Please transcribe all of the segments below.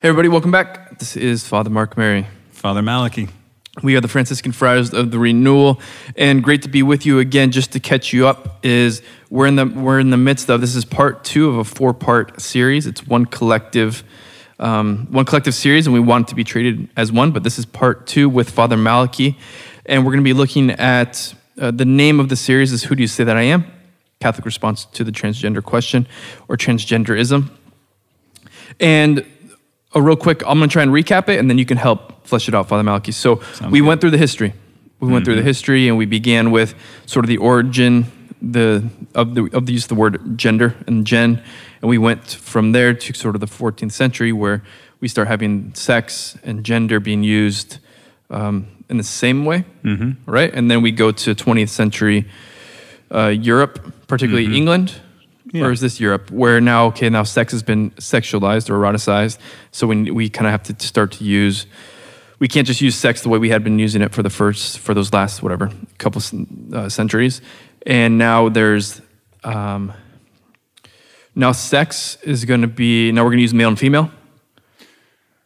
Hey, everybody, welcome back. This is Father Mark Mary. Father Malachi. We are the Franciscan Friars of the Renewal, and great to be with you again. Just to catch you up, is we're in the we're in the midst of this is part two of a four part series. It's one collective, um, one collective series, and we want it to be treated as one. But this is part two with Father Malachi, and we're going to be looking at uh, the name of the series is "Who Do You Say That I Am?" Catholic response to the transgender question or transgenderism, and a real quick, I'm going to try and recap it, and then you can help flesh it out, Father Malachi. So Sounds we good. went through the history. We went through the history, and we began with sort of the origin the of the of the use of the word gender and gen, and we went from there to sort of the 14th century, where we start having sex and gender being used um, in the same way, mm-hmm. right? And then we go to 20th century uh, Europe, particularly England, Yeah. or is this Europe, where now okay, now sex has been sexualized or eroticized, so we we kind of have to start to use. We can't just use sex the way we had been using it for the first for those last whatever couple uh, centuries, and now there's. Um, now sex is going to be now we're going to use male and female.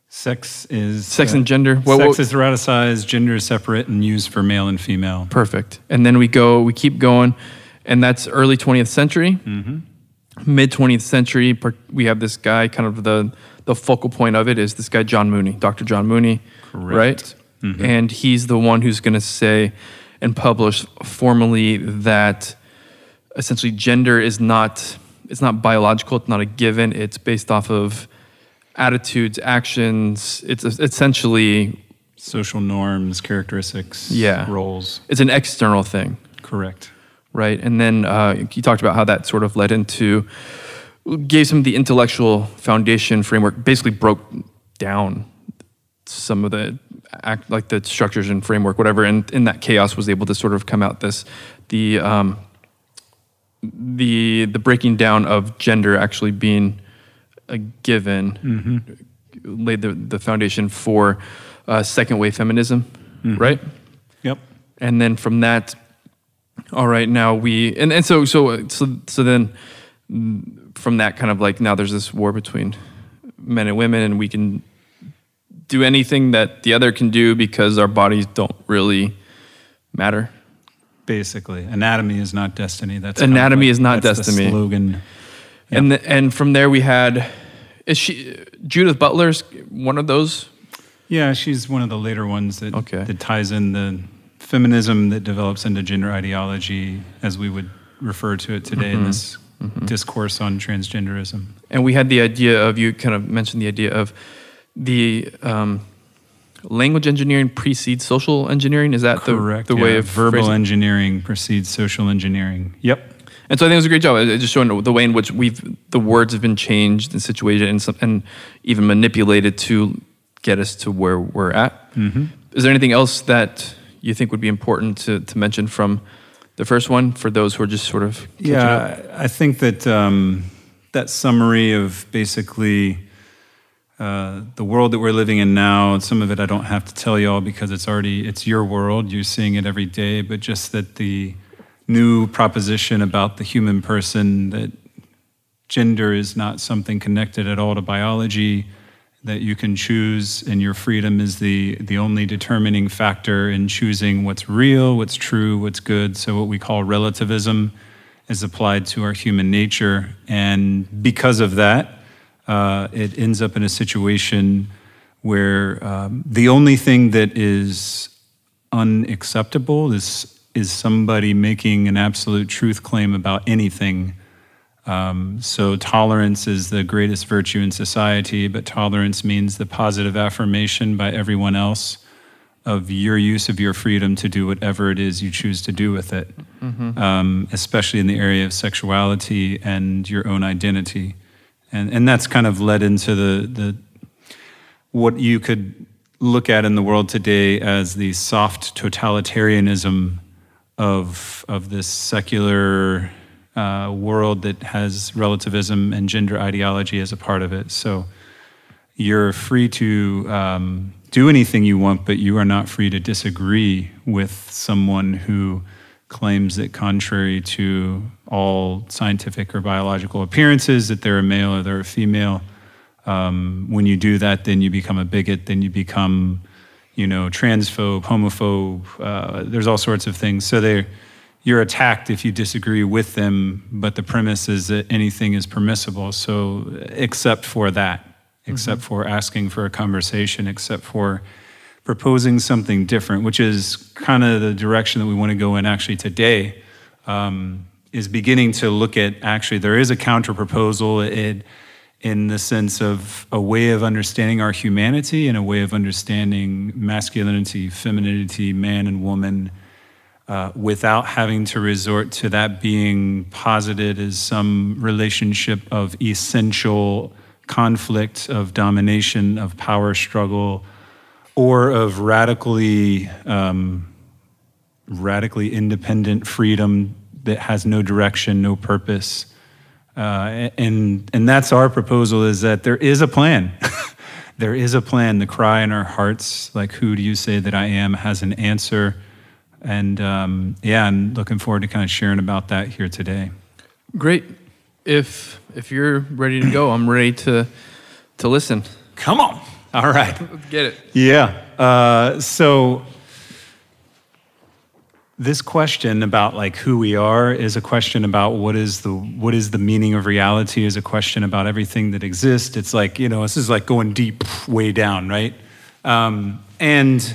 Sex is Sex uh, and gender. What- sex what- is eroticized, gender is separate and used for male and female. Perfect. And then we go, we keep going, and that's early 20th century. Mid 20th century, we have this guy, kind of the, the focal point of it is this guy, John Mooney, Dr. John Mooney, Correct. right? Mm-hmm. And he's the one who's going to say and publish formally that essentially gender is not, it's not biological, it's not a given, it's based off of attitudes, actions. It's essentially, Social norms, characteristics, Yeah. roles. it's an external thing. Correct. Right? And then uh, you talked about how that sort of led into, gave some of the intellectual foundation framework, basically broke down some of the act, like the structures and framework, whatever. And in that chaos, was able to sort of come out this, the um, the the breaking down of gender actually being a given, laid the the foundation for uh, second wave feminism, right? Yep. and then from that all right now we and, and so so so so then from that kind of like now there's this war between men and women and we can do anything that the other can do because our bodies don't really matter Basically, anatomy is not destiny. That's Anatomy kind of is not destiny. The slogan. and the, and from there we had is she Judith Butler's one of those Yeah, she's one of the later ones that Okay. that ties in the feminism that develops into gender ideology, as we would refer to it today Mm-hmm. in this discourse on transgenderism. and we had the idea of you kind of mentioned the idea of the um, language engineering precedes social engineering is that Correct. the, the way of verbal phrasing? engineering precedes social engineering. Yep. And so I think it was a great job. It just showing the way in which we've the words have been changed and situated and some, and even manipulated to get us to where we're at. Mm-hmm. Is there anything else that you think would be important to, to mention from the first one for those who are just sort of? Yeah, I I think that um, that summary of basically uh, the world that we're living in now, and some of it I don't have to tell you all because it's already it's your world. You're seeing it every day, but just that the new proposition about the human person that gender is not something connected at all to biology that you can choose and your freedom is the the only determining factor in choosing what's real what's true what's good. So what we call relativism is applied to our human nature. And because of that uh, it ends up in a situation where um, the only thing that is unacceptable is is somebody making an absolute truth claim about anything um, so tolerance is the greatest virtue in society, but tolerance means the positive affirmation by everyone else of your use of your freedom to do whatever it is you choose to do with it, um, especially in the area of sexuality and your own identity. And, and that's kind of led into the, the what you could look at in the world today as the soft totalitarianism of, of this secular uh, world that has relativism and gender ideology as a part of it. So you're free to um, do anything you want, but you are not free to disagree with someone who claims that, contrary to all scientific or biological appearances, that they're a male or they're a female. Um, when you do that, then you become a bigot, then you become, you know, transphobe, homophobe. Uh, there's all sorts of things. So they you're attacked if you disagree with them, but the premise is that anything is permissible. So, except for that, except mm-hmm. for asking for a conversation, except for proposing something different, which is kind of the direction that we want to go in actually today, um, is beginning to look at actually there is a counter proposal in the sense of a way of understanding our humanity and a way of understanding masculinity, femininity, man and woman uh, without having to resort to that being posited as some relationship of essential conflict, of domination, of power struggle, or of radically, um, radically independent freedom that has no direction, no purpose. Uh, and and that's our proposal is that there is a plan. there is a plan. The cry in our hearts, like "Who do you say that I am?" has an answer and um, yeah, I'm looking forward to kind of sharing about that here today. Great. If if you're ready to go, I'm ready to to listen. Come on. All right. Get it. Yeah. Uh, so this question about like who we are is a question about what is the what is the meaning of reality is a question about everything that exists it's like you know this is like going deep way down right um, and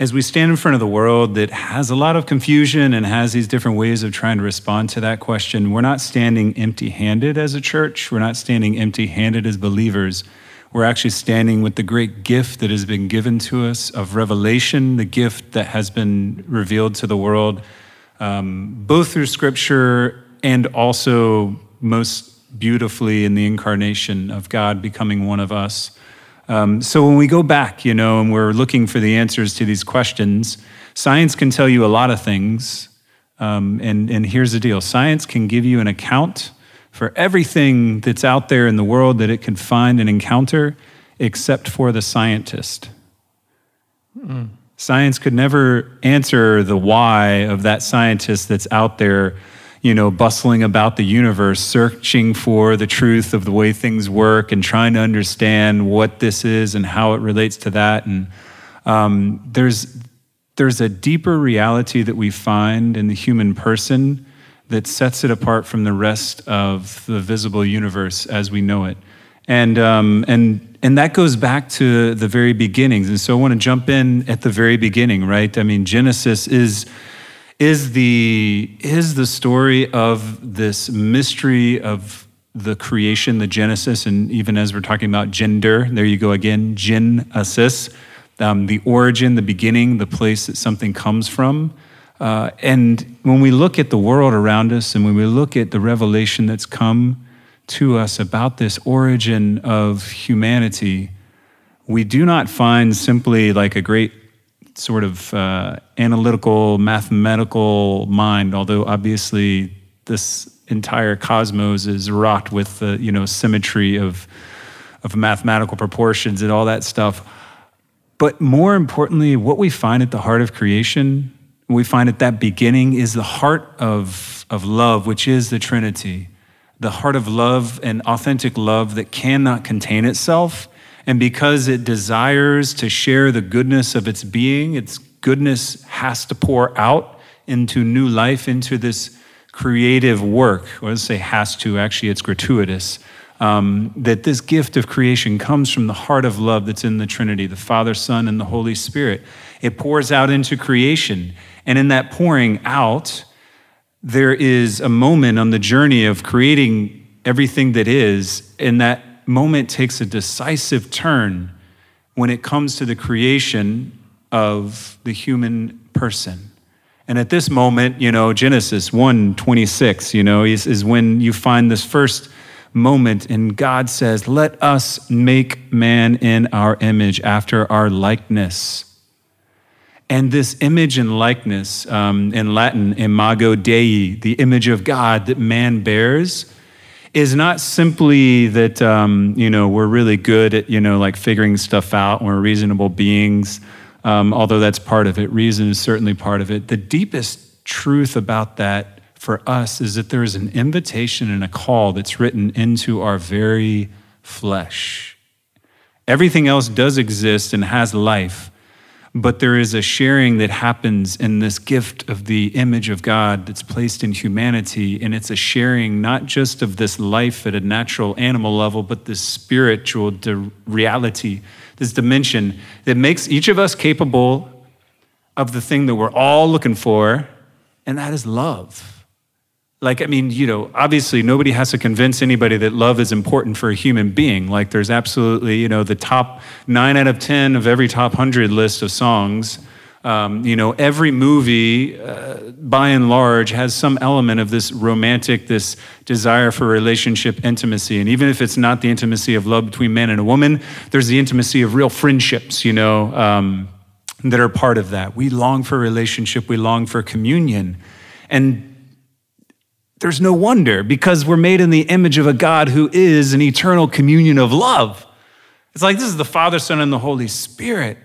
as we stand in front of the world that has a lot of confusion and has these different ways of trying to respond to that question, we're not standing empty handed as a church. We're not standing empty handed as believers. We're actually standing with the great gift that has been given to us of revelation, the gift that has been revealed to the world, um, both through scripture and also most beautifully in the incarnation of God becoming one of us. Um, so when we go back, you know, and we're looking for the answers to these questions, science can tell you a lot of things. Um, and, and here's the deal science can give you an account for everything that's out there in the world that it can find and encounter, except for the scientist. Mm. Science could never answer the why of that scientist that's out there you know, bustling about the universe, searching for the truth of the way things work and trying to understand what this is and how it relates to that. And um, there's, there's a deeper reality that we find in the human person that sets it apart from the rest of the visible universe as we know it. And, um, and, and that goes back to the very beginnings. And so I want to jump in at the very beginning, right? I mean, Genesis is is the, is the story of this mystery of the creation, the Genesis, and even as we're talking about gender, there you go again, Genesis, um, the origin, the beginning, the place that something comes from. Uh, and when we look at the world around us and when we look at the revelation that's come to us about this origin of humanity, we do not find simply like a great sort of uh, analytical, mathematical mind, although obviously this entire cosmos is wrought with the you know symmetry of of mathematical proportions and all that stuff. But more importantly, what we find at the heart of creation, we find at that beginning is the heart of, of love, which is the Trinity. The heart of love and authentic love that cannot contain itself and because it desires to share the goodness of its being, its goodness has to pour out into new life, into this creative work. Or let's say has to, actually, it's gratuitous. Um, that this gift of creation comes from the heart of love that's in the Trinity, the Father, Son, and the Holy Spirit. It pours out into creation. And in that pouring out, there is a moment on the journey of creating everything that is, and that moment takes a decisive turn when it comes to the creation of the human person. And at this moment, you know, Genesis 1 26, you know, is, is when you find this first moment, and God says, Let us make man in our image, after our likeness. And this image and likeness, um, in Latin, imago Dei, the image of God that man bears, is not simply that um, you know we're really good at you know like figuring stuff out and we're reasonable beings um, although that's part of it reason is certainly part of it the deepest truth about that for us is that there is an invitation and a call that's written into our very flesh. Everything else does exist and has life, but there is a sharing that happens in this gift of the image of God that's placed in humanity. And it's a sharing not just of this life at a natural animal level, but this spiritual reality, this dimension that makes each of us capable of the thing that we're all looking for, and that is love. Like, I mean, you know, obviously nobody has to convince anybody that love is important for a human being. Like, there's absolutely, you know, the top nine out of 10 of every top 100 list of songs. Um, you know, every movie, uh, by and large, has some element of this romantic, this desire for relationship intimacy. And even if it's not the intimacy of love between man and a woman, there's the intimacy of real friendships, you know, um, that are part of that. We long for relationship, we long for communion. And there's no wonder because we're made in the image of a God who is an eternal communion of love. It's like this is the Father, Son, and the Holy Spirit.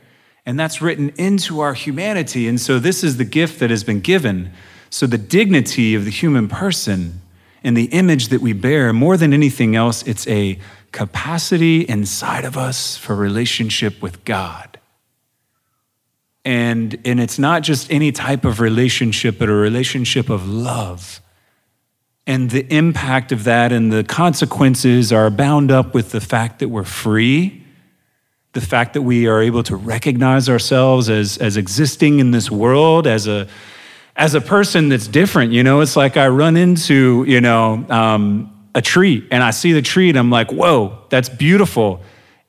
And that's written into our humanity. And so this is the gift that has been given. So the dignity of the human person and the image that we bear, more than anything else, it's a capacity inside of us for relationship with God. And, and it's not just any type of relationship, but a relationship of love and the impact of that and the consequences are bound up with the fact that we're free, the fact that we are able to recognize ourselves as, as existing in this world as a, as a person that's different. You know, it's like I run into, you know, um, a tree and I see the tree and I'm like, whoa, that's beautiful.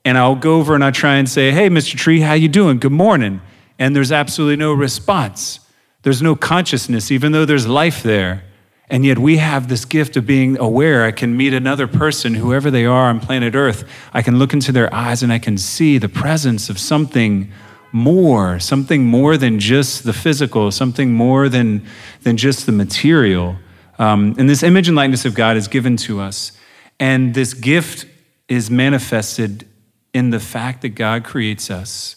And I'll go over and I try and say, hey, Mr. Tree, how you doing? Good morning. And there's absolutely no response. There's no consciousness, even though there's life there. And yet we have this gift of being aware. I can meet another person, whoever they are on planet Earth. I can look into their eyes and I can see the presence of something more, something more than just the physical, something more than, than just the material. Um, and this image and likeness of God is given to us. And this gift is manifested in the fact that God creates us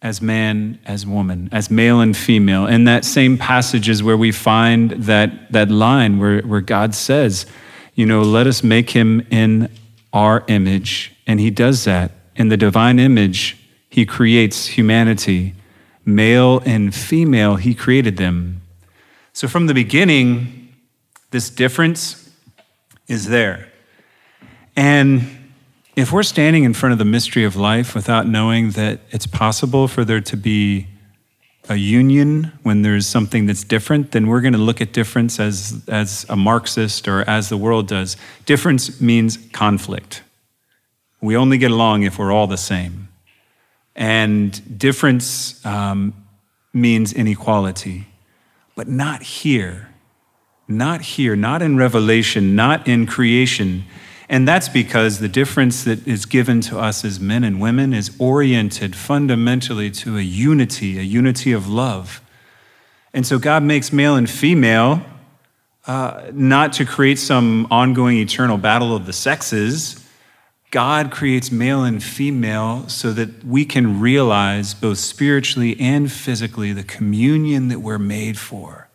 as man, as woman, as male and female. And that same passage is where we find that, that line where, where God says, you know, let us make him in our image. And he does that. In the divine image, he creates humanity. Male and female, he created them. So from the beginning, this difference is there. And if we're standing in front of the mystery of life without knowing that it's possible for there to be a union when there's something that's different, then we're going to look at difference as, as a Marxist or as the world does. Difference means conflict. We only get along if we're all the same. And difference um, means inequality, but not here. Not here, not in Revelation, not in creation. And that's because the difference that is given to us as men and women is oriented fundamentally to a unity, a unity of love. And so God makes male and female uh, not to create some ongoing eternal battle of the sexes. God creates male and female so that we can realize both spiritually and physically the communion that we're made for.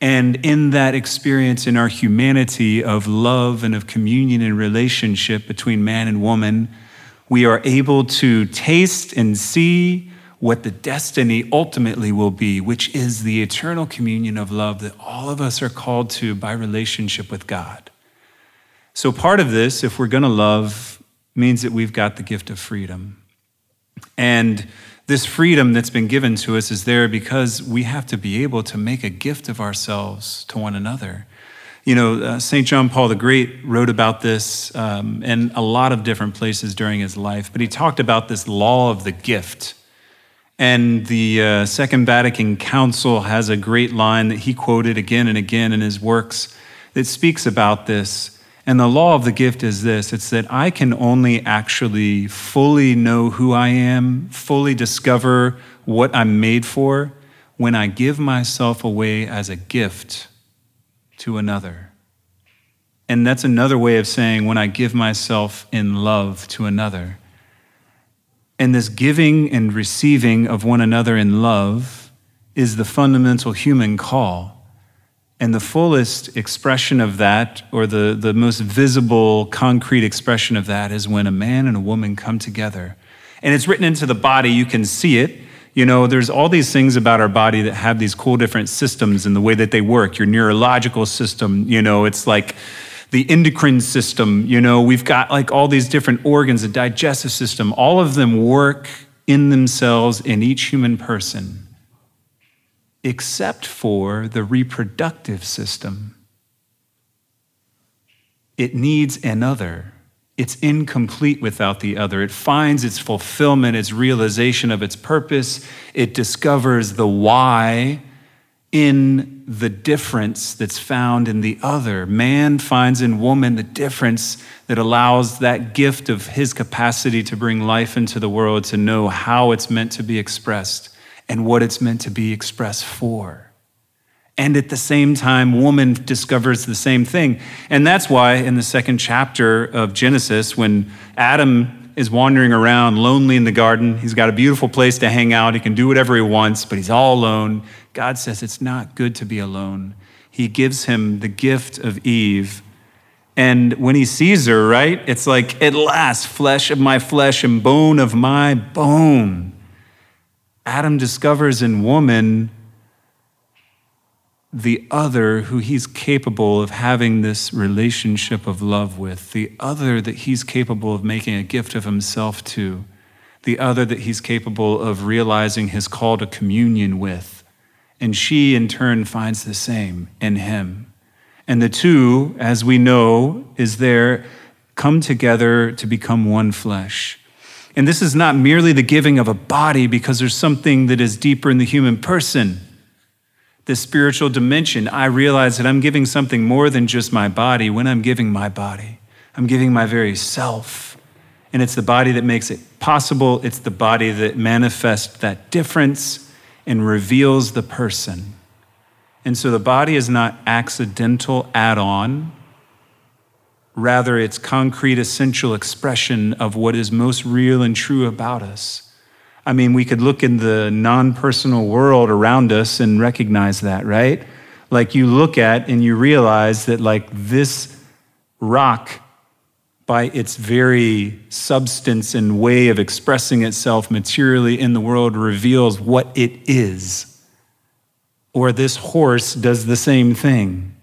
And in that experience, in our humanity of love and of communion and relationship between man and woman, we are able to taste and see what the destiny ultimately will be, which is the eternal communion of love that all of us are called to by relationship with God. So, part of this, if we're going to love, means that we've got the gift of freedom. And this freedom that's been given to us is there because we have to be able to make a gift of ourselves to one another. You know, uh, St. John Paul the Great wrote about this um, in a lot of different places during his life, but he talked about this law of the gift. And the uh, Second Vatican Council has a great line that he quoted again and again in his works that speaks about this. And the law of the gift is this it's that I can only actually fully know who I am, fully discover what I'm made for when I give myself away as a gift to another. And that's another way of saying when I give myself in love to another. And this giving and receiving of one another in love is the fundamental human call. And the fullest expression of that, or the, the most visible, concrete expression of that, is when a man and a woman come together. And it's written into the body, you can see it. You know, there's all these things about our body that have these cool different systems and the way that they work. Your neurological system, you know, it's like the endocrine system, you know, we've got like all these different organs, the digestive system, all of them work in themselves in each human person except for the reproductive system. It needs another. It's incomplete without the other. It finds its fulfillment, its realization of its purpose. It discovers the why in the difference that's found in the other. Man finds in woman the difference that allows that gift of his capacity to bring life into the world to know how it's meant to be expressed and what it's meant to be expressed for. And at the same time, woman discovers the same thing. And that's why in the second chapter of Genesis, when Adam is wandering around lonely in the garden, he's got a beautiful place to hang out, he can do whatever he wants, but he's all alone. God says it's not good to be alone. He gives him the gift of Eve. And when he sees her, right, it's like, at last, flesh of my flesh and bone of my bone. Adam discovers in woman the other who he's capable of having this relationship of love with, the other that he's capable of making a gift of himself to, the other that he's capable of realizing his call to communion with. And she, in turn, finds the same in him. And the two, as we know, is there, come together to become one flesh. And this is not merely the giving of a body because there's something that is deeper in the human person. The spiritual dimension. I realize that I'm giving something more than just my body when I'm giving my body. I'm giving my very self. And it's the body that makes it possible, it's the body that manifests that difference and reveals the person. And so the body is not accidental add on, Rather, it's concrete, essential expression of what is most real and true about us. I mean, we could look in the non personal world around us and recognize that, right? Like you look at and you realize that, like, this rock, by its very substance and way of expressing itself materially in the world, reveals what it is. Or this horse does the same thing.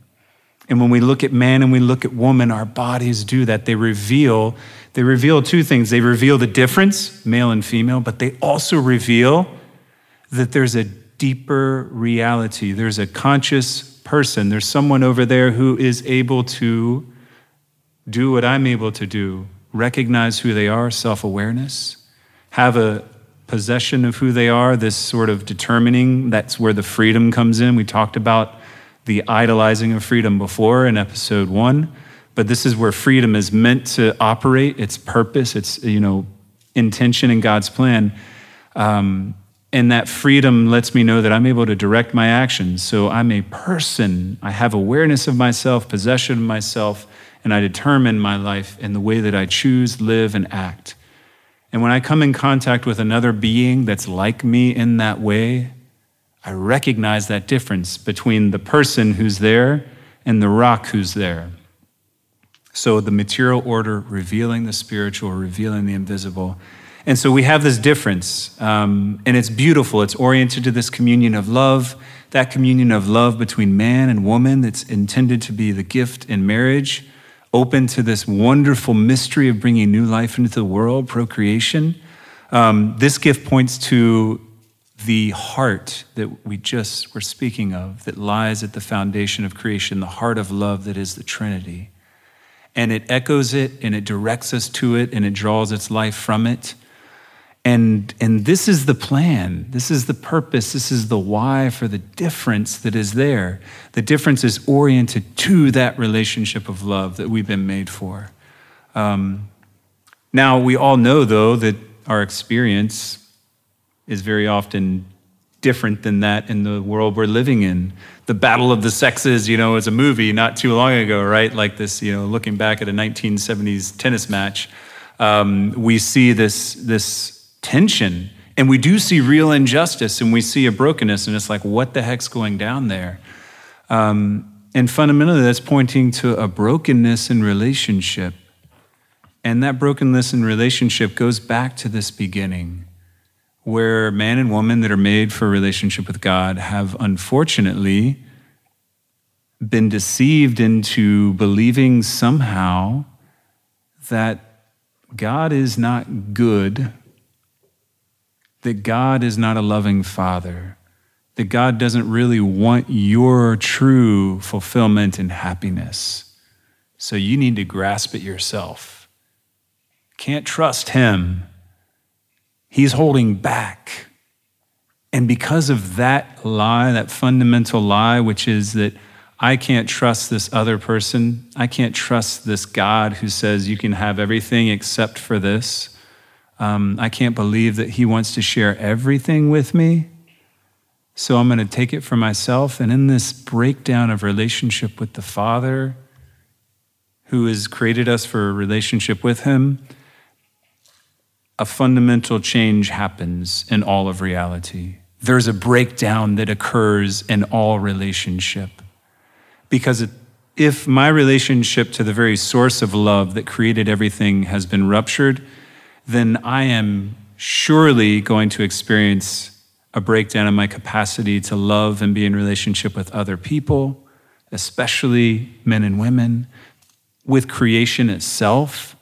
And when we look at man and we look at woman, our bodies do that. They reveal, they reveal two things. They reveal the difference, male and female, but they also reveal that there's a deeper reality. There's a conscious person. There's someone over there who is able to do what I'm able to do, recognize who they are, self awareness, have a possession of who they are, this sort of determining. That's where the freedom comes in. We talked about the idolizing of freedom before in episode one, but this is where freedom is meant to operate, its purpose, its you know intention in God's plan. Um, and that freedom lets me know that I'm able to direct my actions. So I'm a person. I have awareness of myself, possession of myself, and I determine my life in the way that I choose, live, and act. And when I come in contact with another being that's like me in that way, I recognize that difference between the person who's there and the rock who's there. So the material order revealing the spiritual, revealing the invisible. And so we have this difference, um, and it's beautiful. It's oriented to this communion of love, that communion of love between man and woman that's intended to be the gift in marriage, open to this wonderful mystery of bringing new life into the world, procreation. Um, this gift points to the heart that we just were speaking of, that lies at the foundation of creation, the heart of love that is the Trinity. And it echoes it and it directs us to it and it draws its life from it. And, and this is the plan. This is the purpose. This is the why for the difference that is there. The difference is oriented to that relationship of love that we've been made for. Um, now, we all know, though, that our experience is very often different than that in the world we're living in. The Battle of the Sexes, you know, is a movie not too long ago, right? Like this, you know, looking back at a 1970s tennis match, um, we see this, this tension and we do see real injustice and we see a brokenness, and it's like, what the heck's going down there? Um, and fundamentally, that's pointing to a brokenness in relationship. And that brokenness in relationship goes back to this beginning, where man and woman that are made for a relationship with God have unfortunately been deceived into believing somehow that God is not good, that God is not a loving father, that God doesn't really want your true fulfillment and happiness. So you need to grasp it yourself. Can't trust Him. He's holding back. And because of that lie, that fundamental lie, which is that I can't trust this other person. I can't trust this God who says you can have everything except for this. Um, I can't believe that He wants to share everything with me. So I'm going to take it for myself. And in this breakdown of relationship with the Father, who has created us for a relationship with Him, a fundamental change happens in all of reality. There's a breakdown that occurs in all relationship. Because if my relationship to the very source of love that created everything has been ruptured, then I am surely going to experience a breakdown in my capacity to love and be in relationship with other people, especially men and women, with creation itself,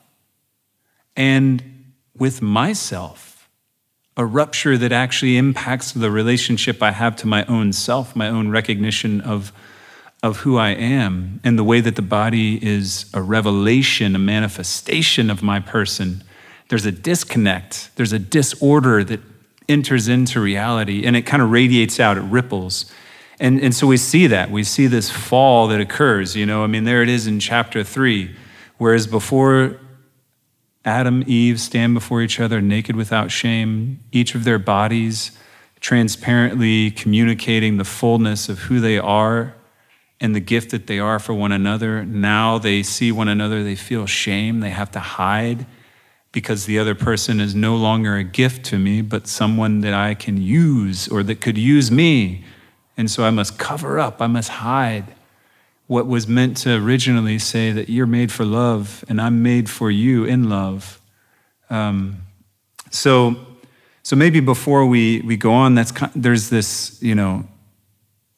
and with myself. A rupture that actually impacts the relationship I have to my own self, my own recognition of of who I am and the way that the body is a revelation, a manifestation of my person, there's a disconnect, there's a disorder that enters into reality and it kind of radiates out, it ripples. And, and so we see that. We see this fall that occurs. You know, I mean, there it is in chapter three. Whereas before Adam, Eve stand before each other naked without shame, each of their bodies transparently communicating the fullness of who they are and the gift that they are for one another. Now they see one another, they feel shame, they have to hide because the other person is no longer a gift to me, but someone that I can use or that could use me. And so I must cover up, I must hide what was meant to originally say that you're made for love and I'm made for you in love. Um, so, so maybe before we, we go on, that's kind, there's this, you know,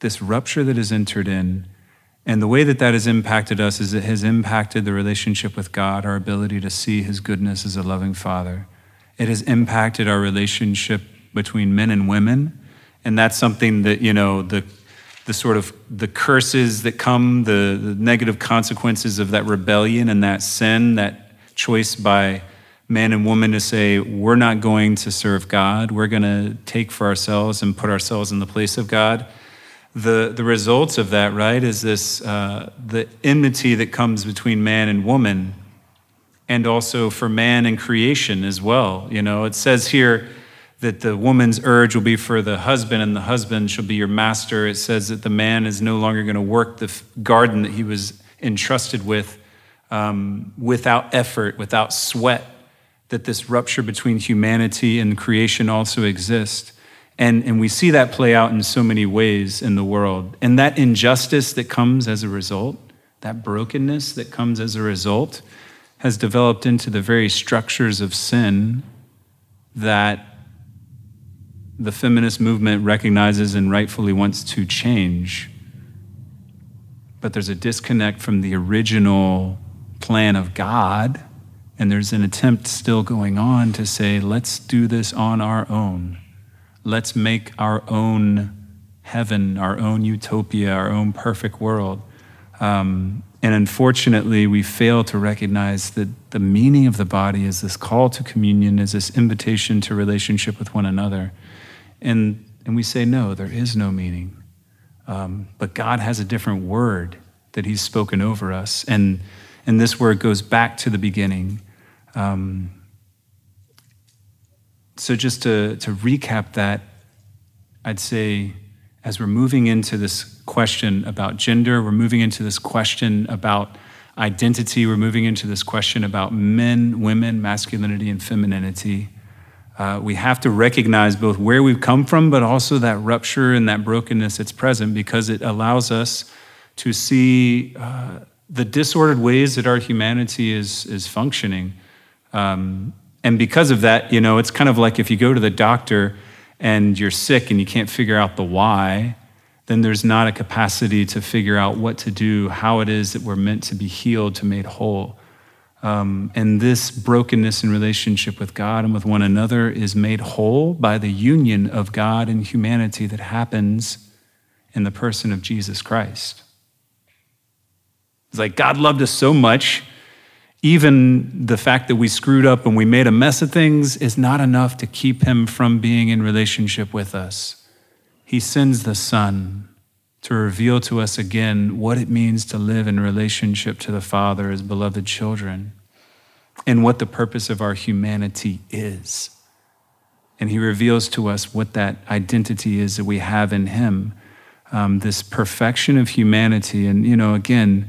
this rupture that has entered in. And the way that that has impacted us is it has impacted the relationship with God, our ability to see His goodness as a loving Father. It has impacted our relationship between men and women. And that's something that, you know, the, the sort of the curses that come, the, the negative consequences of that rebellion and that sin, that choice by man and woman to say, we're not going to serve God, we're going to take for ourselves and put ourselves in the place of God the, the results of that, right, is this uh, the enmity that comes between man and woman, and also for man and creation as well. You know, it says here that the woman's urge will be for the husband, and the husband shall be your master. It says that the man is no longer going to work the garden that he was entrusted with um, without effort, without sweat. That this rupture between humanity and creation also exists. And, and we see that play out in so many ways in the world. And that injustice that comes as a result, that brokenness that comes as a result, has developed into the very structures of sin that the feminist movement recognizes and rightfully wants to change. But there's a disconnect from the original plan of God, and there's an attempt still going on to say, let's do this on our own. Let's make our own heaven, our own utopia, our own perfect world. Um, and unfortunately, we fail to recognize that the meaning of the body is this call to communion, is this invitation to relationship with one another. And, and we say, no, there is no meaning. Um, but God has a different word that He's spoken over us. And, and this word goes back to the beginning. Um, so, just to, to recap that, I'd say as we're moving into this question about gender, we're moving into this question about identity, we're moving into this question about men, women, masculinity, and femininity. Uh, we have to recognize both where we've come from, but also that rupture and that brokenness that's present because it allows us to see uh, the disordered ways that our humanity is, is functioning. Um, and because of that, you know, it's kind of like if you go to the doctor and you're sick and you can't figure out the why, then there's not a capacity to figure out what to do, how it is that we're meant to be healed, to made whole. Um, and this brokenness in relationship with God and with one another is made whole by the union of God and humanity that happens in the person of Jesus Christ. It's like God loved us so much, even the fact that we screwed up and we made a mess of things is not enough to keep him from being in relationship with us. He sends the Son to reveal to us again what it means to live in relationship to the Father as beloved children and what the purpose of our humanity is. And he reveals to us what that identity is that we have in him um, this perfection of humanity. And, you know, again,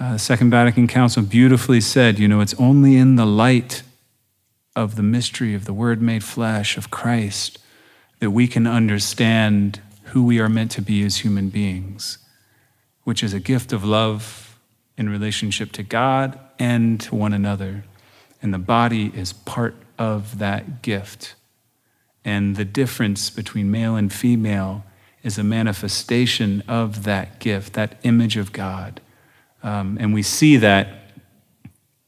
uh, Second Vatican Council beautifully said, you know, it's only in the light of the mystery of the Word made flesh, of Christ, that we can understand who we are meant to be as human beings, which is a gift of love in relationship to God and to one another. And the body is part of that gift. And the difference between male and female is a manifestation of that gift, that image of God. Um, and we see that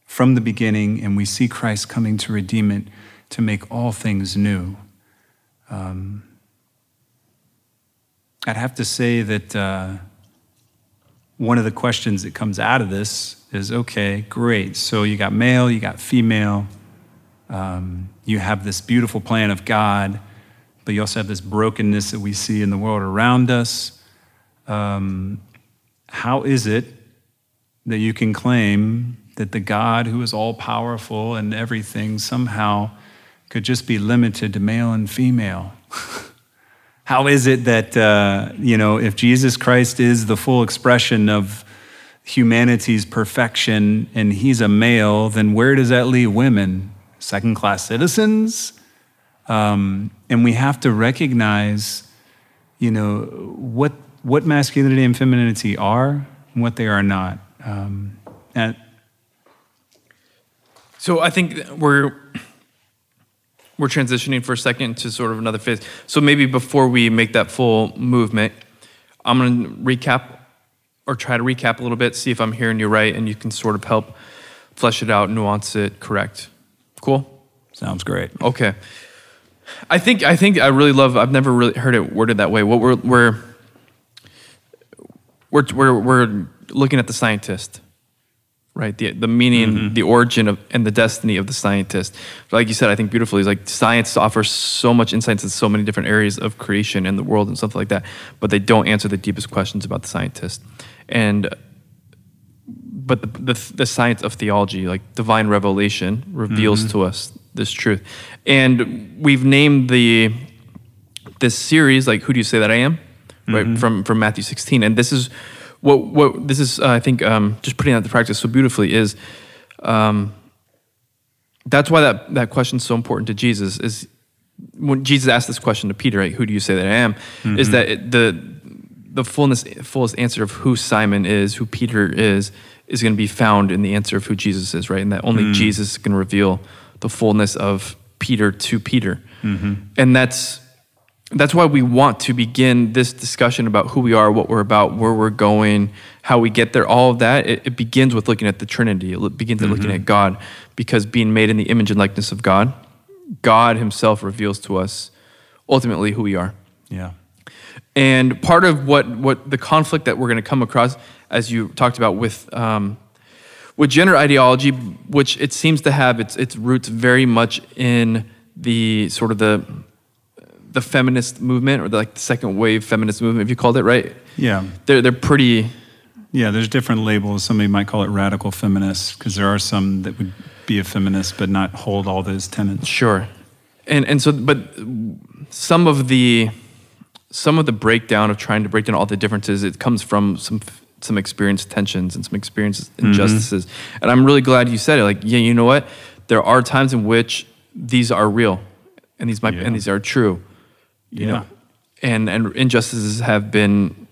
from the beginning, and we see Christ coming to redeem it, to make all things new. Um, I'd have to say that uh, one of the questions that comes out of this is okay, great. So you got male, you got female, um, you have this beautiful plan of God, but you also have this brokenness that we see in the world around us. Um, how is it that you can claim that the God who is all powerful and everything somehow could just be limited to male and female? How is it that, uh, you know, if Jesus Christ is the full expression of humanity's perfection and he's a male, then where does that leave women? Second class citizens? Um, and we have to recognize, you know, what, what masculinity and femininity are and what they are not. Um, and so I think we're we're transitioning for a second to sort of another phase. So maybe before we make that full movement, I'm going to recap or try to recap a little bit, see if I'm hearing you right, and you can sort of help flesh it out, nuance it, correct. Cool. Sounds great. Okay. I think I think I really love. I've never really heard it worded that way. What we're we're we're we're, we're looking at the scientist right? The, the meaning, mm-hmm. the origin of, and the destiny of the scientist. But like you said, I think beautifully, is like science offers so much insights in so many different areas of creation and the world and stuff like that, but they don't answer the deepest questions about the scientist. And but the, the, the science of theology, like divine revelation, reveals mm-hmm. to us this truth. And we've named the this series like "Who Do You Say That I Am?" Right mm-hmm. from from Matthew 16, and this is what what this is, uh, I think, um, just putting out the practice so beautifully is. Um, that's why that, that question is so important to Jesus. Is when Jesus asked this question to Peter, right, "Who do you say that I am?" Mm-hmm. Is that it, the the fullness fullest answer of who Simon is, who Peter is, is going to be found in the answer of who Jesus is, right? And that only mm Jesus can reveal the fullness of Peter to Peter, mm-hmm. and that's that's why we want to begin this discussion about who we are, what we're about, where we're going, how we get there. All of that, it, it begins with looking at the Trinity. It begins mm-hmm. with looking at God, because being made in the image and likeness of God, God Himself reveals to us ultimately who we are. Yeah. And part of what what the conflict that we're going to come across, as you talked about with um, with gender ideology, which it seems to have its its roots very much in the sort of the the feminist movement or the, like the second wave feminist movement, if you called it right. Yeah, they're they're pretty. Yeah, there's different labels. Somebody might call it radical feminist because there are some that would be a feminist but not hold all those tenets. Sure, and and so but some of the some of the breakdown of trying to break down all the differences it comes from some some experienced tensions and some experienced mm-hmm. injustices. Mm-hmm. And I'm really glad you said it. Like, yeah, you know what? There are times in which these are real and these might Yeah. and these are true. You Yeah. know, and and injustices have been,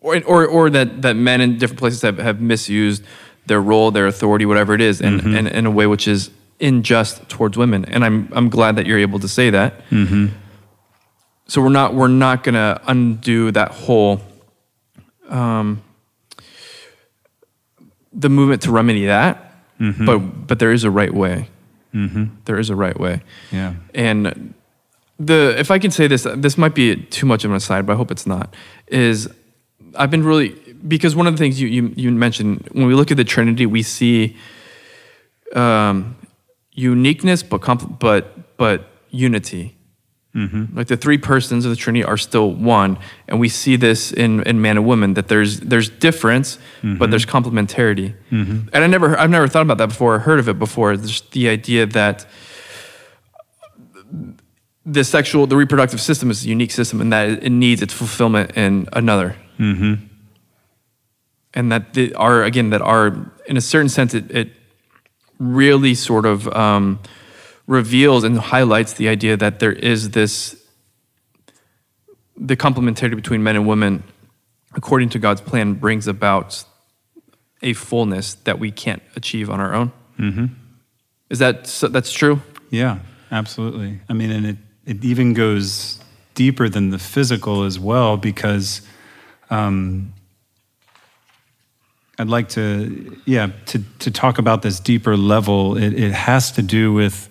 or or or that that men in different places have have misused their role, their authority, whatever it is, and mm-hmm. and in a way which is unjust towards women. And I'm I'm glad that you're able to say that. Mm-hmm. So we're not we're not gonna undo that whole um, the movement to remedy that, mm-hmm. but but there is a right way. There is a right way, Yeah. and the if I can say this, this might be too much of an aside, but I hope it's not. Is I've been really because one of the things you you, you mentioned when we look at the Trinity, we see um, uniqueness, but compl- but but unity. Mm-hmm. Like the three persons of the Trinity are still one, and we see this in, in man and woman that there's there's difference, but mm-hmm. there's complementarity. Mm-hmm. And I never I've never thought about that before, or heard of it before. There's the idea that the sexual, the reproductive system is a unique system, and that it needs its fulfillment in another. And that the, our again that our in a certain sense it, it really sort of um, reveals and highlights the idea that there is this the complementarity between men and women according to god's plan brings about a fullness that we can't achieve on our own mm-hmm. is that so that's true Yeah, absolutely. I mean, and it, it even goes deeper than the physical as well because um, I'd like to, yeah, to, to talk about this deeper level. It, it has to do with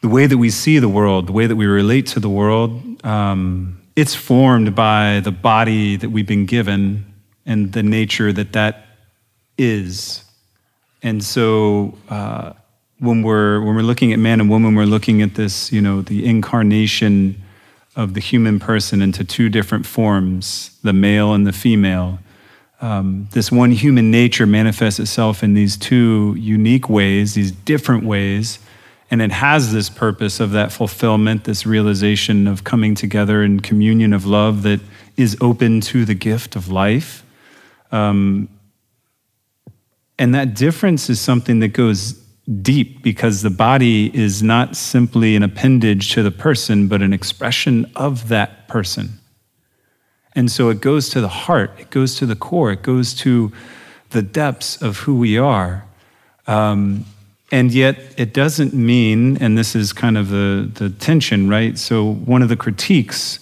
the way that we see the world, the way that we relate to the world. Um, it's formed by the body that we've been given and the nature that that is. And so uh, when we're when we're looking at man and woman, we're looking at this, you know, the incarnation of the human person into two different forms, the male and the female. Um, this one human nature manifests itself in these two unique ways, these different ways, and it has this purpose of that fulfillment, this realization of coming together in communion of love that is open to the gift of life. Um, and that difference is something that goes deep because the body is not simply an appendage to the person, but an expression of that person. And so it goes to the heart, it goes to the core, it goes to the depths of who we are. Um, and yet it doesn't mean, and this is kind of the, the tension, right? So one of the critiques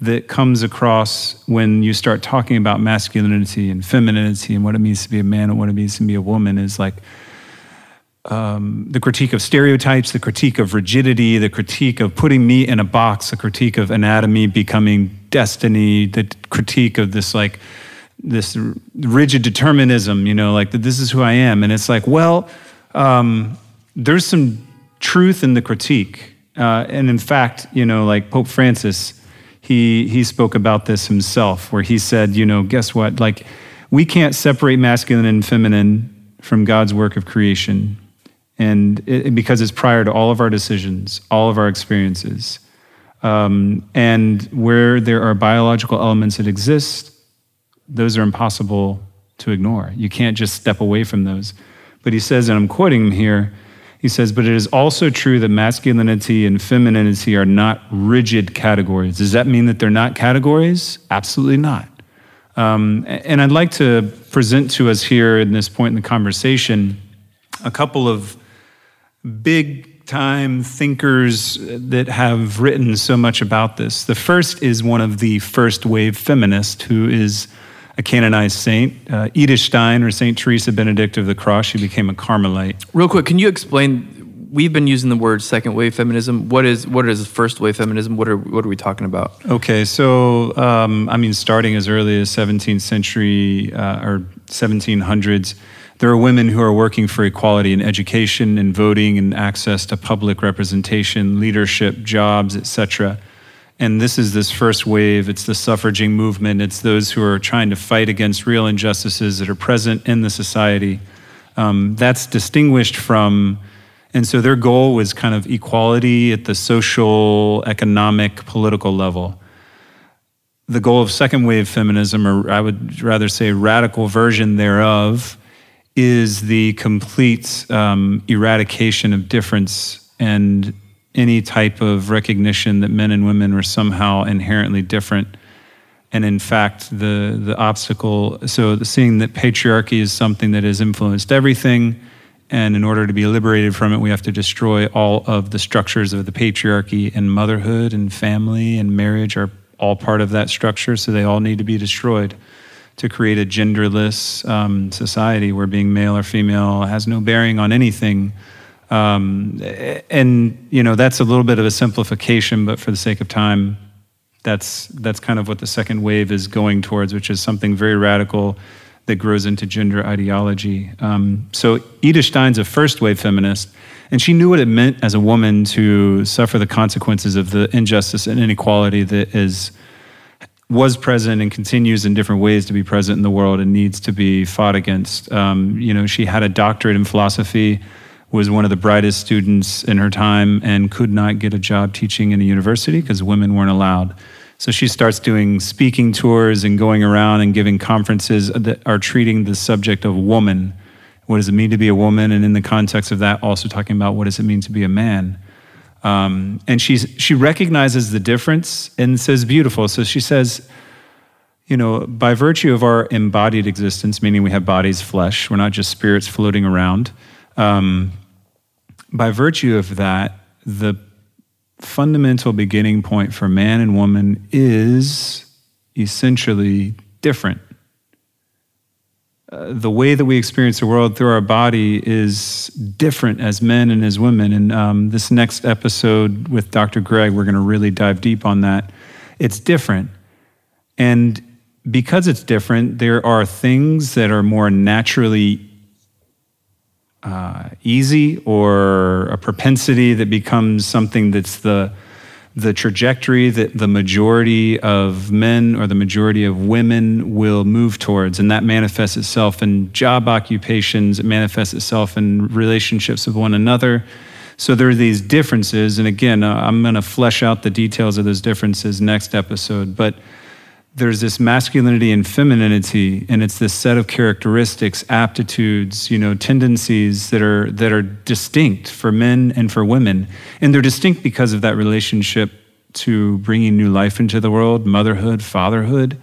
that comes across when you start talking about masculinity and femininity and what it means to be a man and what it means to be a woman is like um, the critique of stereotypes, the critique of rigidity, the critique of putting me in a box, the critique of anatomy becoming destiny, the critique of this like this rigid determinism, you know, like that this is who I am. And it's like, well, um, there's some truth in the critique. Uh, and in fact, you know, like Pope Francis, he, he spoke about this himself, where he said, you know, guess what? Like, we can't separate masculine and feminine from God's work of creation. And it, because it's prior to all of our decisions, all of our experiences. Um, and where there are biological elements that exist, those are impossible to ignore. You can't just step away from those. But he says, and I'm quoting him here, he says, but it is also true that masculinity and femininity are not rigid categories. Does that mean that they're not categories? Absolutely not. Um, and I'd like to present to us here in this point in the conversation a couple of big time thinkers that have written so much about this. The first is one of the first wave feminists who is a canonized saint, uh, Edith Stein or Saint Teresa Benedicta of the Cross. She became a Carmelite. real quick can you explain we've been using the word second wave feminism what is what is first wave feminism what are what are we talking about Okay, so um, I mean, starting as early as 17th century uh, or 1700s, there are women who are working for equality in education and voting and access to public representation, leadership, jobs, etc. And this is this first wave. It's the suffraging movement. It's those who are trying to fight against real injustices that are present in the society. Um, that's distinguished from and so their goal was kind of equality at the social, economic, political level. The goal of second wave feminism, or I would rather say radical version thereof, is the complete um, eradication of difference and any type of recognition that men and women were somehow inherently different. And in fact, the, the obstacle, so seeing that patriarchy is something that has influenced everything, and in order to be liberated from it, we have to destroy all of the structures of the patriarchy, and motherhood and family and marriage are all part of that structure, so they all need to be destroyed to create a genderless um, society where being male or female has no bearing on anything um, and you know that's a little bit of a simplification, but for the sake of time, that's that's kind of what the second wave is going towards, which is something very radical that grows into gender ideology. Um, so Edith Stein's a first wave feminist, and she knew what it meant as a woman to suffer the consequences of the injustice and inequality that is was present and continues in different ways to be present in the world and needs to be fought against. Um, you know, she had a doctorate in philosophy was one of the brightest students in her time and could not get a job teaching in a university because women weren't allowed. So she starts doing speaking tours and going around and giving conferences that are treating the subject of woman. What does it mean to be a woman? And in the context of that, also talking about what does it mean to be a man. Um, and she's, she recognizes the difference and says, beautiful. So she says, you know, by virtue of our embodied existence, meaning we have bodies, flesh, we're not just spirits floating around. Um, by virtue of that, the fundamental beginning point for man and woman is essentially different. Uh, the way that we experience the world through our body is different as men and as women. And um, this next episode with Dr. Greg, we're going to really dive deep on that. It's different. And because it's different, there are things that are more naturally uh, easy or a propensity that becomes something that's the the trajectory that the majority of men or the majority of women will move towards. And that manifests itself in job occupations, it manifests itself in relationships with one another. So there are these differences. And again, uh, I'm going to flesh out the details of those differences next episode. But there's this masculinity and femininity and it's this set of characteristics aptitudes you know tendencies that are that are distinct for men and for women. And they're distinct because of that relationship to bringing new life into the world motherhood fatherhood.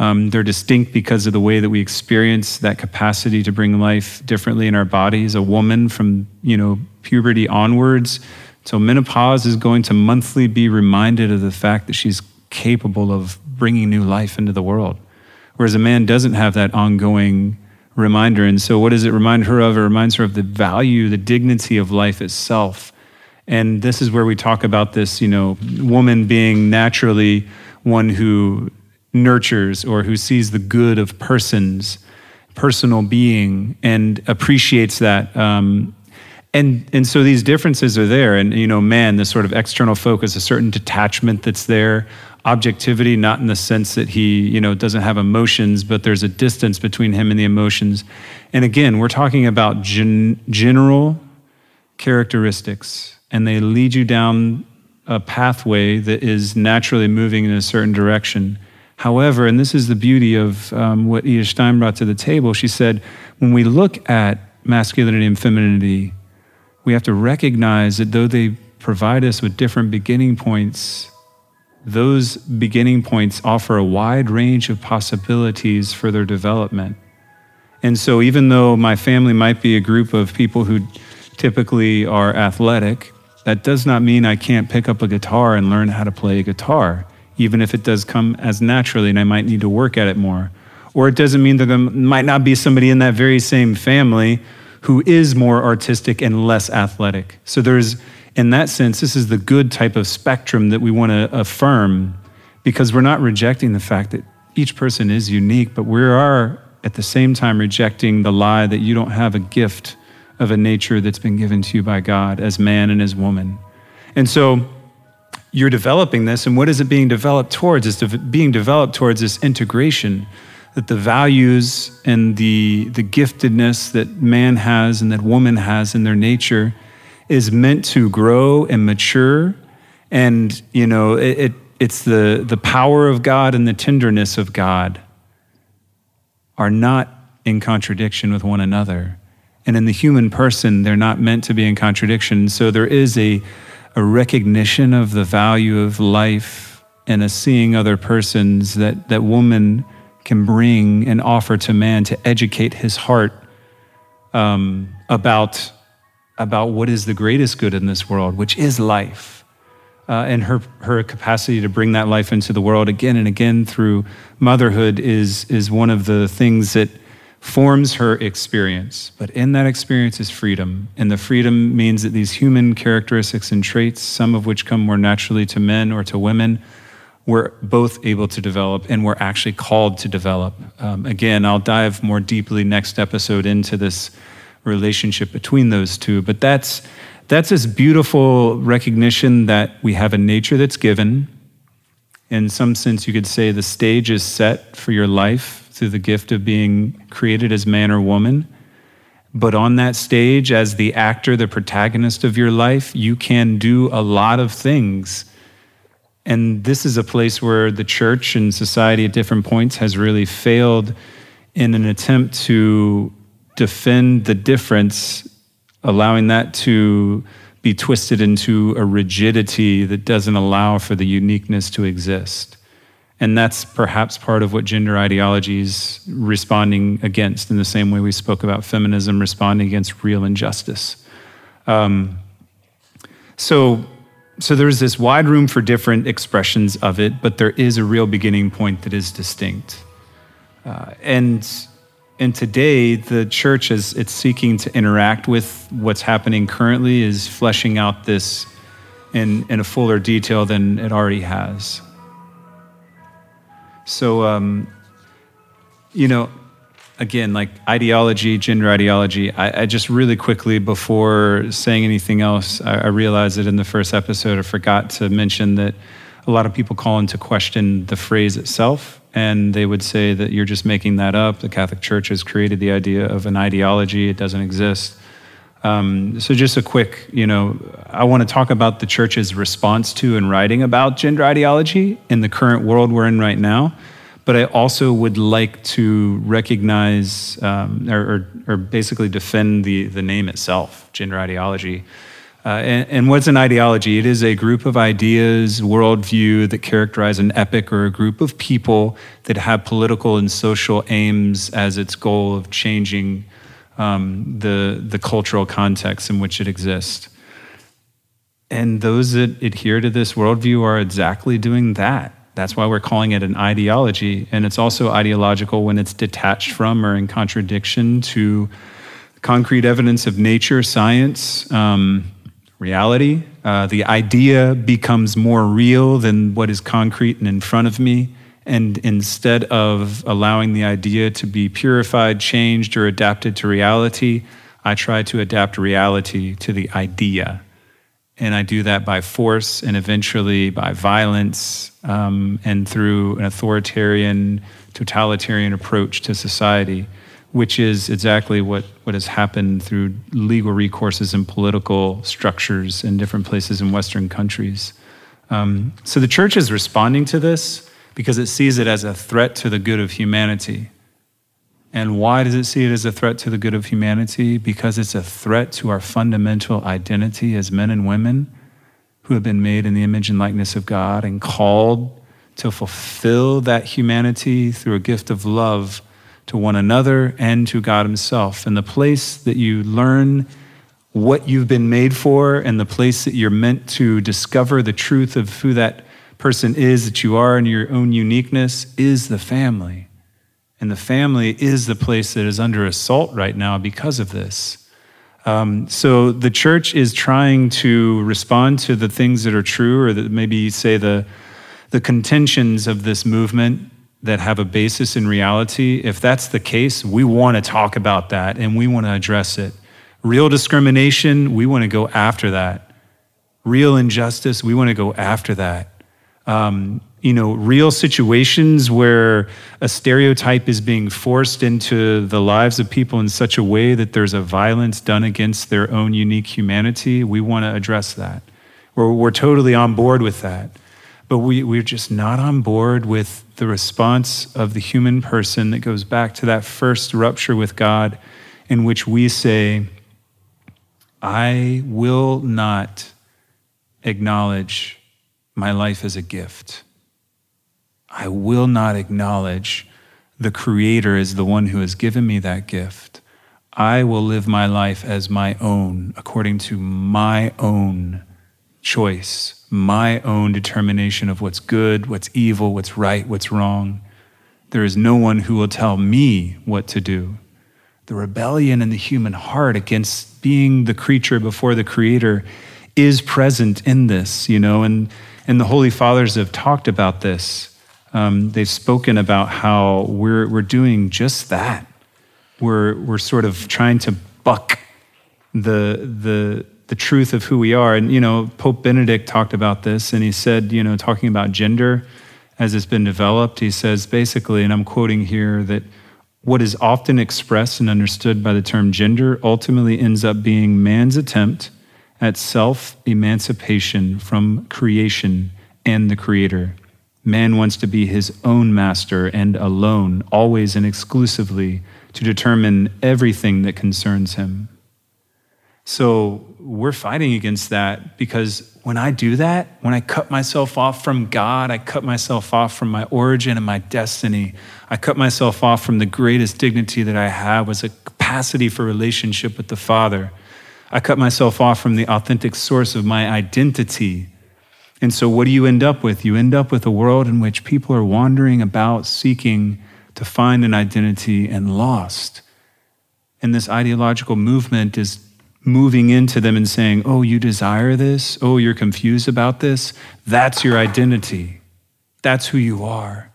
Um, they're distinct because of the way that we experience that capacity to bring life differently in our bodies. A woman from you know puberty onwards so menopause is going to monthly be reminded of the fact that she's capable of bringing new life into the world. Whereas a man doesn't have that ongoing reminder. And so, what does it remind her of? It reminds her of the value, the dignity of life itself. And this is where we talk about this, you know, woman being naturally one who nurtures or who sees the good of persons, personal being, and appreciates that. Um, and and so these differences are there, and you know, man, this sort of external focus, a certain detachment that's there, objectivity, not in the sense that he, you know, doesn't have emotions, but there's a distance between him and the emotions. And again, we're talking about gen- general characteristics, and they lead you down a pathway that is naturally moving in a certain direction. However, and this is the beauty of um, what Edith Stein brought to the table, she said, when we look at masculinity and femininity, we have to recognize that though they provide us with different beginning points, those beginning points offer a wide range of possibilities for their development. And so, even though my family might be a group of people who typically are athletic, that does not mean I can't pick up a guitar and learn how to play a guitar, even if it does come as naturally and I might need to work at it more. Or it doesn't mean that there might not be somebody in that very same family who is more artistic and less athletic. So there's in that sense, this is the good type of spectrum that we want to affirm because we're not rejecting the fact that each person is unique, but we are at the same time rejecting the lie that you don't have a gift of a nature that's been given to you by God as man and as woman. And so you're developing this, and what is it being developed towards? It's being developed towards this integration that the values and the, the giftedness that man has and that woman has in their nature is meant to grow and mature. And, you know, it, it, it's the, the power of God and the tenderness of God are not in contradiction with one another. And in the human person, they're not meant to be in contradiction. So there is a, a recognition of the value of life and a seeing other persons that, that woman can bring and offer to man to educate his heart um, about, about what is the greatest good in this world, which is life. Uh, and her, her capacity to bring that life into the world again and again through motherhood is, is one of the things that forms her experience. But in that experience is freedom. And the freedom means that these human characteristics and traits, some of which come more naturally to men or to women, we're both able to develop and we're actually called to develop. Um, again, I'll dive more deeply next episode into this relationship between those two, but that's that's this beautiful recognition that we have a nature that's given. In some sense, you could say the stage is set for your life through the gift of being created as man or woman. But on that stage, as the actor, the protagonist of your life, you can do a lot of things and this is a place where the church and society at different points has really failed in an attempt to defend the difference, allowing that to be twisted into a rigidity that doesn't allow for the uniqueness to exist. And that's perhaps part of what gender ideology is responding against, in the same way we spoke about feminism responding against real injustice. Um, so, so there's this wide room for different expressions of it, but there is a real beginning point that is distinct. Uh, and and today the church is it's seeking to interact with what's happening currently is fleshing out this in, in a fuller detail than it already has. So um, you know, again, like ideology, gender ideology, I, I, just really quickly, before saying anything else, I, I, realized that in the first episode, I forgot to mention that a lot of people call into question the phrase itself, and they would say that you're just making that up. The Catholic Church has created the idea of an ideology, it doesn't exist. Um, so, just a quick, you know, I want to talk about the church's response to and writing about gender ideology in the current world we're in right now but I also would like to recognize um, or, or, or, basically defend the, the name itself, gender ideology. Uh, and, and, what's an ideology? It is a group of ideas, worldview that characterize an epic or a group of people that have political and social aims as its goal of changing um, the, the cultural context in which it exists. And those that adhere to this worldview are exactly doing that. That's why we're calling it an ideology. And it's also ideological when it's detached from or in contradiction to concrete evidence of nature, science, um, reality. Uh, the idea becomes more real than what is concrete and in front of me. And instead of allowing the idea to be purified, changed, or adapted to reality, I try to adapt reality to the idea. And I do that by force and eventually by violence um, and through an authoritarian, totalitarian approach to society, which is exactly what, what has happened through legal recourses and political structures in different places in Western countries. Um, so the church is responding to this because it sees it as a threat to the good of humanity. And why does it see it as a threat to the good of humanity? Because it's a threat to our fundamental identity as men and women who have been made in the image and likeness of God and called to fulfill that humanity through a gift of love to one another and to God Himself. And the place that you learn what you've been made for and the place that you're meant to discover the truth of who that person is that you are in your own uniqueness is the family. And the family is the place that is under assault right now because of this. Um, so the church is trying to respond to the things that are true, or that maybe say the, the contentions of this movement that have a basis in reality. If that's the case, we want to talk about that and we want to address it. Real discrimination, we want to go after that. Real injustice, we want to go after that. Um, you know, real situations where a stereotype is being forced into the lives of people in such a way that there's a violence done against their own unique humanity, we want to address that. We're, we're totally on board with that. But we, we're just not on board with the response of the human person that goes back to that first rupture with God, in which we say, I will not acknowledge my life as a gift. I will not acknowledge the Creator as the one who has given me that gift. I will live my life as my own, according to my own choice, my own determination of what's good, what's evil, what's right, what's wrong. There is no one who will tell me what to do. The rebellion in the human heart against being the creature before the Creator is present in this, you know, and, and the Holy Fathers have talked about this. Um, they've spoken about how we're, we're doing just that. We're, we're sort of trying to buck the, the, the truth of who we are. And, you know, Pope Benedict talked about this, and he said, you know, talking about gender as it's been developed, he says basically, and I'm quoting here, that what is often expressed and understood by the term gender ultimately ends up being man's attempt at self emancipation from creation and the Creator. Man wants to be his own master and alone, always and exclusively, to determine everything that concerns him. So we're fighting against that because when I do that, when I cut myself off from God, I cut myself off from my origin and my destiny, I cut myself off from the greatest dignity that I have was a capacity for relationship with the Father. I cut myself off from the authentic source of my identity. And so, what do you end up with? You end up with a world in which people are wandering about seeking to find an identity and lost. And this ideological movement is moving into them and saying, Oh, you desire this? Oh, you're confused about this? That's your identity. That's who you are.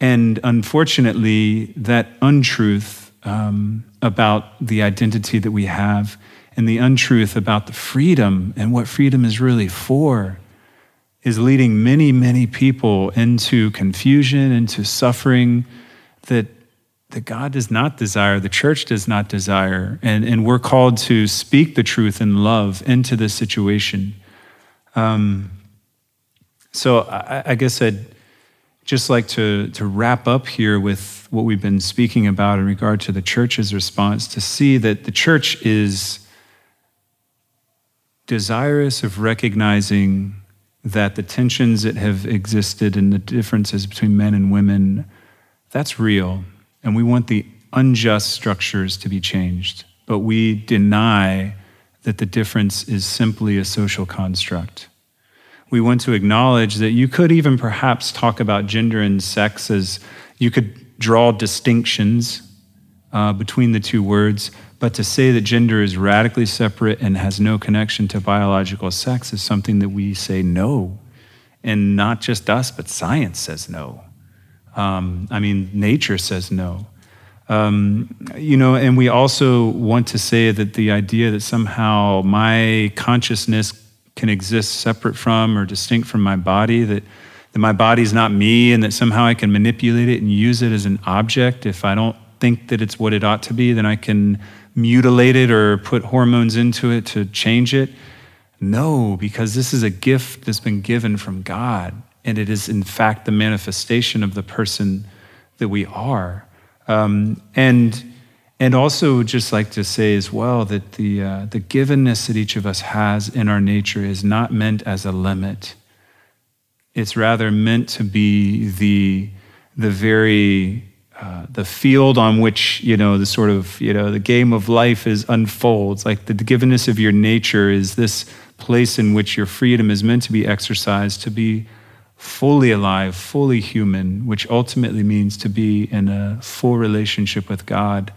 And unfortunately, that untruth um, about the identity that we have and the untruth about the freedom and what freedom is really for is leading many, many people into confusion, into suffering that, that God does not desire, the church does not desire. And, and we're called to speak the truth in love into this situation. Um, so I, I guess I'd just like to, to wrap up here with what we've been speaking about in regard to the church's response to see that the church is desirous of recognizing that the tensions that have existed and the differences between men and women, that's real. And we want the unjust structures to be changed. But we deny that the difference is simply a social construct. We want to acknowledge that you could even perhaps talk about gender and sex as you could draw distinctions uh, between the two words, but to say that gender is radically separate and has no connection to biological sex is something that we say no. And not just us, but science says no. Um, I mean, nature says no. Um, you know, and we also want to say that the idea that somehow my consciousness can exist separate from or distinct from my body, that, that my body's not me, and that somehow I can manipulate it and use it as an object if I don't think that it's what it ought to be, then I can mutilate it or put hormones into it to change it. No, because this is a gift that's been given from God, and it is, in fact, the manifestation of the person that we are. Um, and and also, just like to say as well that the uh, the givenness that each of us has in our nature is not meant as a limit. It's rather meant to be the the very uh, the field on which you know the sort of you know the game of life is unfolds like the givenness of your nature is this place in which your freedom is meant to be exercised to be fully alive fully human which ultimately means to be in a full relationship with god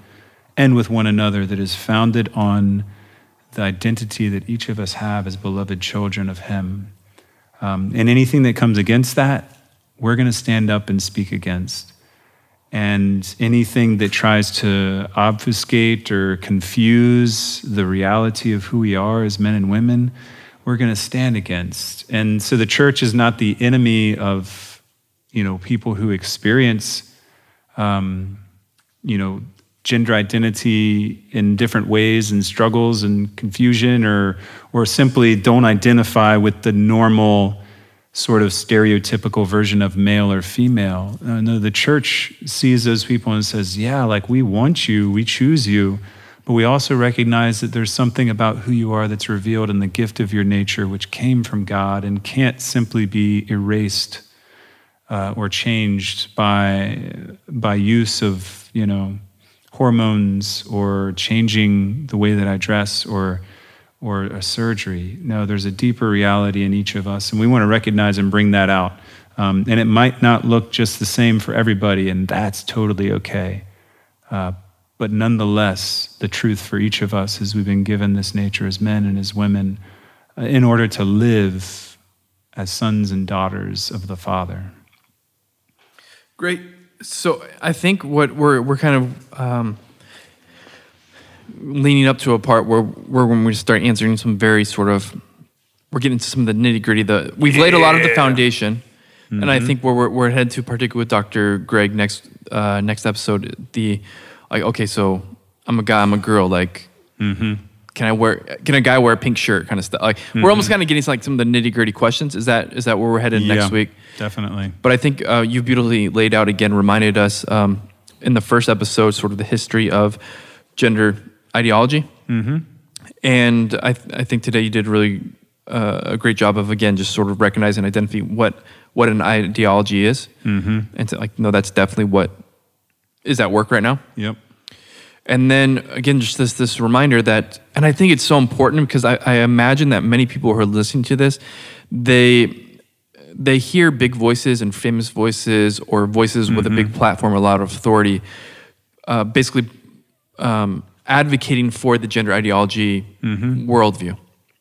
and with one another that is founded on the identity that each of us have as beloved children of him. Um, and anything that comes against that we're going to stand up and speak against. And anything that tries to obfuscate or confuse the reality of who we are as men and women, we're going to stand against. And so the church is not the enemy of, you know, people who experience, um, you know, gender identity in different ways and struggles and confusion, or or simply don't identify with the normal sort of stereotypical version of male or female. Uh, no, the church sees those people and says, Yeah, like we want you, we choose you, But we also recognize that there's something about who you are that's revealed in the gift of your nature, which came from God and can't simply be erased uh, or changed by, by use of, you know, hormones or changing the way that I dress or, or a surgery. No, there's a deeper reality in each of us, and we want to recognize and bring that out. Um, and it might not look just the same for everybody, and that's totally okay. Uh, but nonetheless, the truth for each of us is we've been given this nature as men and as women uh, in order to live as sons and daughters of the Father. Great. So I think what we're we're kind of um, leaning up to a part where where when we start answering some very sort of we're getting into some of the nitty gritty. The we've laid a lot of the foundation, mm-hmm. and I mm-hmm. think where we're, we're headed to, particularly with Dr. Greg next uh, next episode, the like okay, so I'm a guy, I'm a girl, like. Mm-hmm. Can I wear? Can a guy wear a pink shirt? Kind of stuff. Like mm-hmm. we're almost kind of getting to like some of the nitty gritty questions. Is that is that where we're headed yeah, next week? Definitely. But I think uh, you've beautifully laid out again, reminded us um, in the first episode, sort of the history of gender ideology. Mm-hmm. And I, th- I think today you did really uh, a great job of again just sort of recognizing, identifying what what an ideology is, mm-hmm. and to like no, that's definitely what is at work right now. Yep. And then again, just this this reminder that, and I think it's so important because I, I imagine that many people who are listening to this, they they hear big voices and famous voices or voices mm-hmm. with a big mm-hmm. platform, a lot of authority, uh, basically um, advocating for the gender ideology mm-hmm. worldview.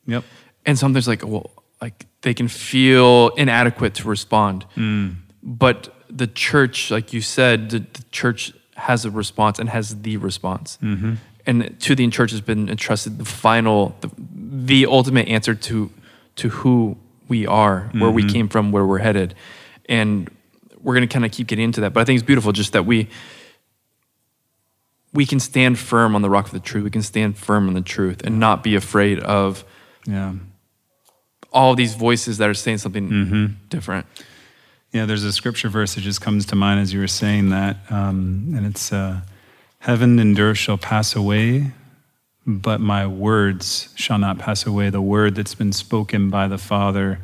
Yep. And sometimes like, well, like they can feel inadequate to respond. Mm. But the church, like you said, the, the, church has a response and has the response. Mm-hmm. And to the church has been entrusted the final, the, the ultimate answer to to who we are, where mm-hmm. we came from, where we're headed. And we're going to kind of keep getting into that. But I think it's beautiful just that we we can stand firm on the rock of the truth. We can stand firm on the truth and not be afraid of yeah. all these voices that are saying something mm-hmm. different. Yeah, there's a scripture verse that just comes to mind as you were saying that, um, and it's uh, "Heaven and earth shall pass away, but my words shall not pass away." The word that's been spoken by the Father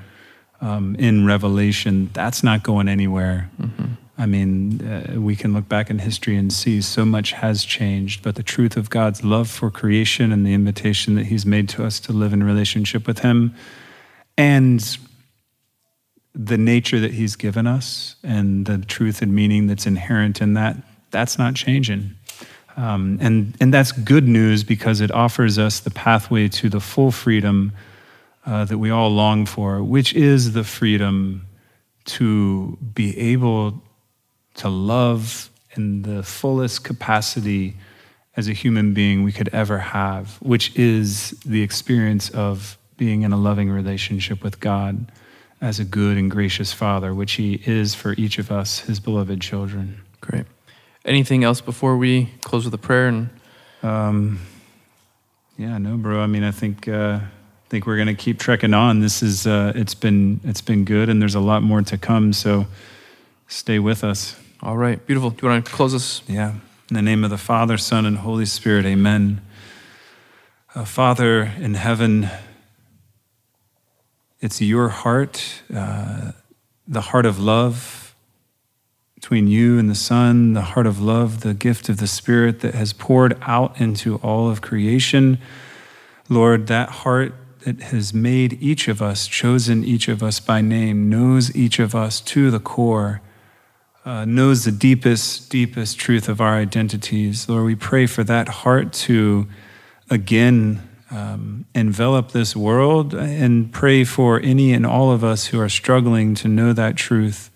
um, in Revelation, that's not going anywhere. Mm-hmm. I mean, uh, we can look back in history and see so much has changed, but the truth of God's love for creation and the invitation that He's made to us to live in relationship with Him and the nature that He's given us and the truth and meaning that's inherent in that, that's not changing. Um, and, and that's good news because it offers us the pathway to the full freedom uh, that we all long for, which is the freedom to be able to love in the fullest capacity as a human being we could ever have, which is the experience of being in a loving relationship with God as a good and gracious Father, which He is for each of us, His beloved children. Great. Anything else before we close with a prayer? And um, yeah, no, bro. I mean, I think uh, I think we're gonna keep trekking on. This is uh, it's been it's been good, and there's a lot more to come. So stay with us. All right, beautiful. Do you want to close us? Yeah. In the name of the Father, Son, and Holy Spirit, amen. Uh, Father in heaven, it's your heart, uh, the heart of love between you and the Son, the heart of love, the gift of the Spirit that has poured out into all of creation. Lord, that heart that has made each of us, chosen each of us by name, knows each of us to the core uh, knows the deepest, deepest truth of our identities. Lord, we pray for that heart to again um, envelop this world and pray for any and all of us who are struggling to know that truth.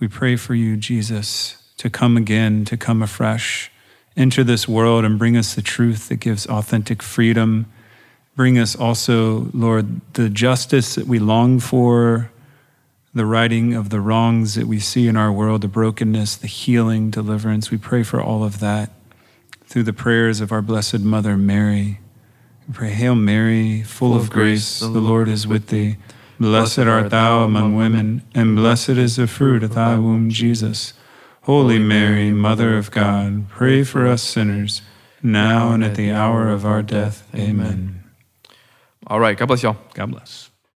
We pray for you, Jesus, to come again, to come afresh, enter this world and bring us the truth that gives authentic freedom. Bring us also, Lord, the justice that we long for, the righting of the wrongs that we see in our world, the brokenness, the healing, deliverance. We pray for all of that through the prayers of our Blessed Mother Mary. We pray, Hail Mary, full, full of grace, the Lord is with thee. Blessed art thou among women, and blessed is the fruit of thy womb, Jesus. Holy Mary, Mother of God, pray for us sinners now and at the hour of our death. Amen. All right. God bless y'all. God bless.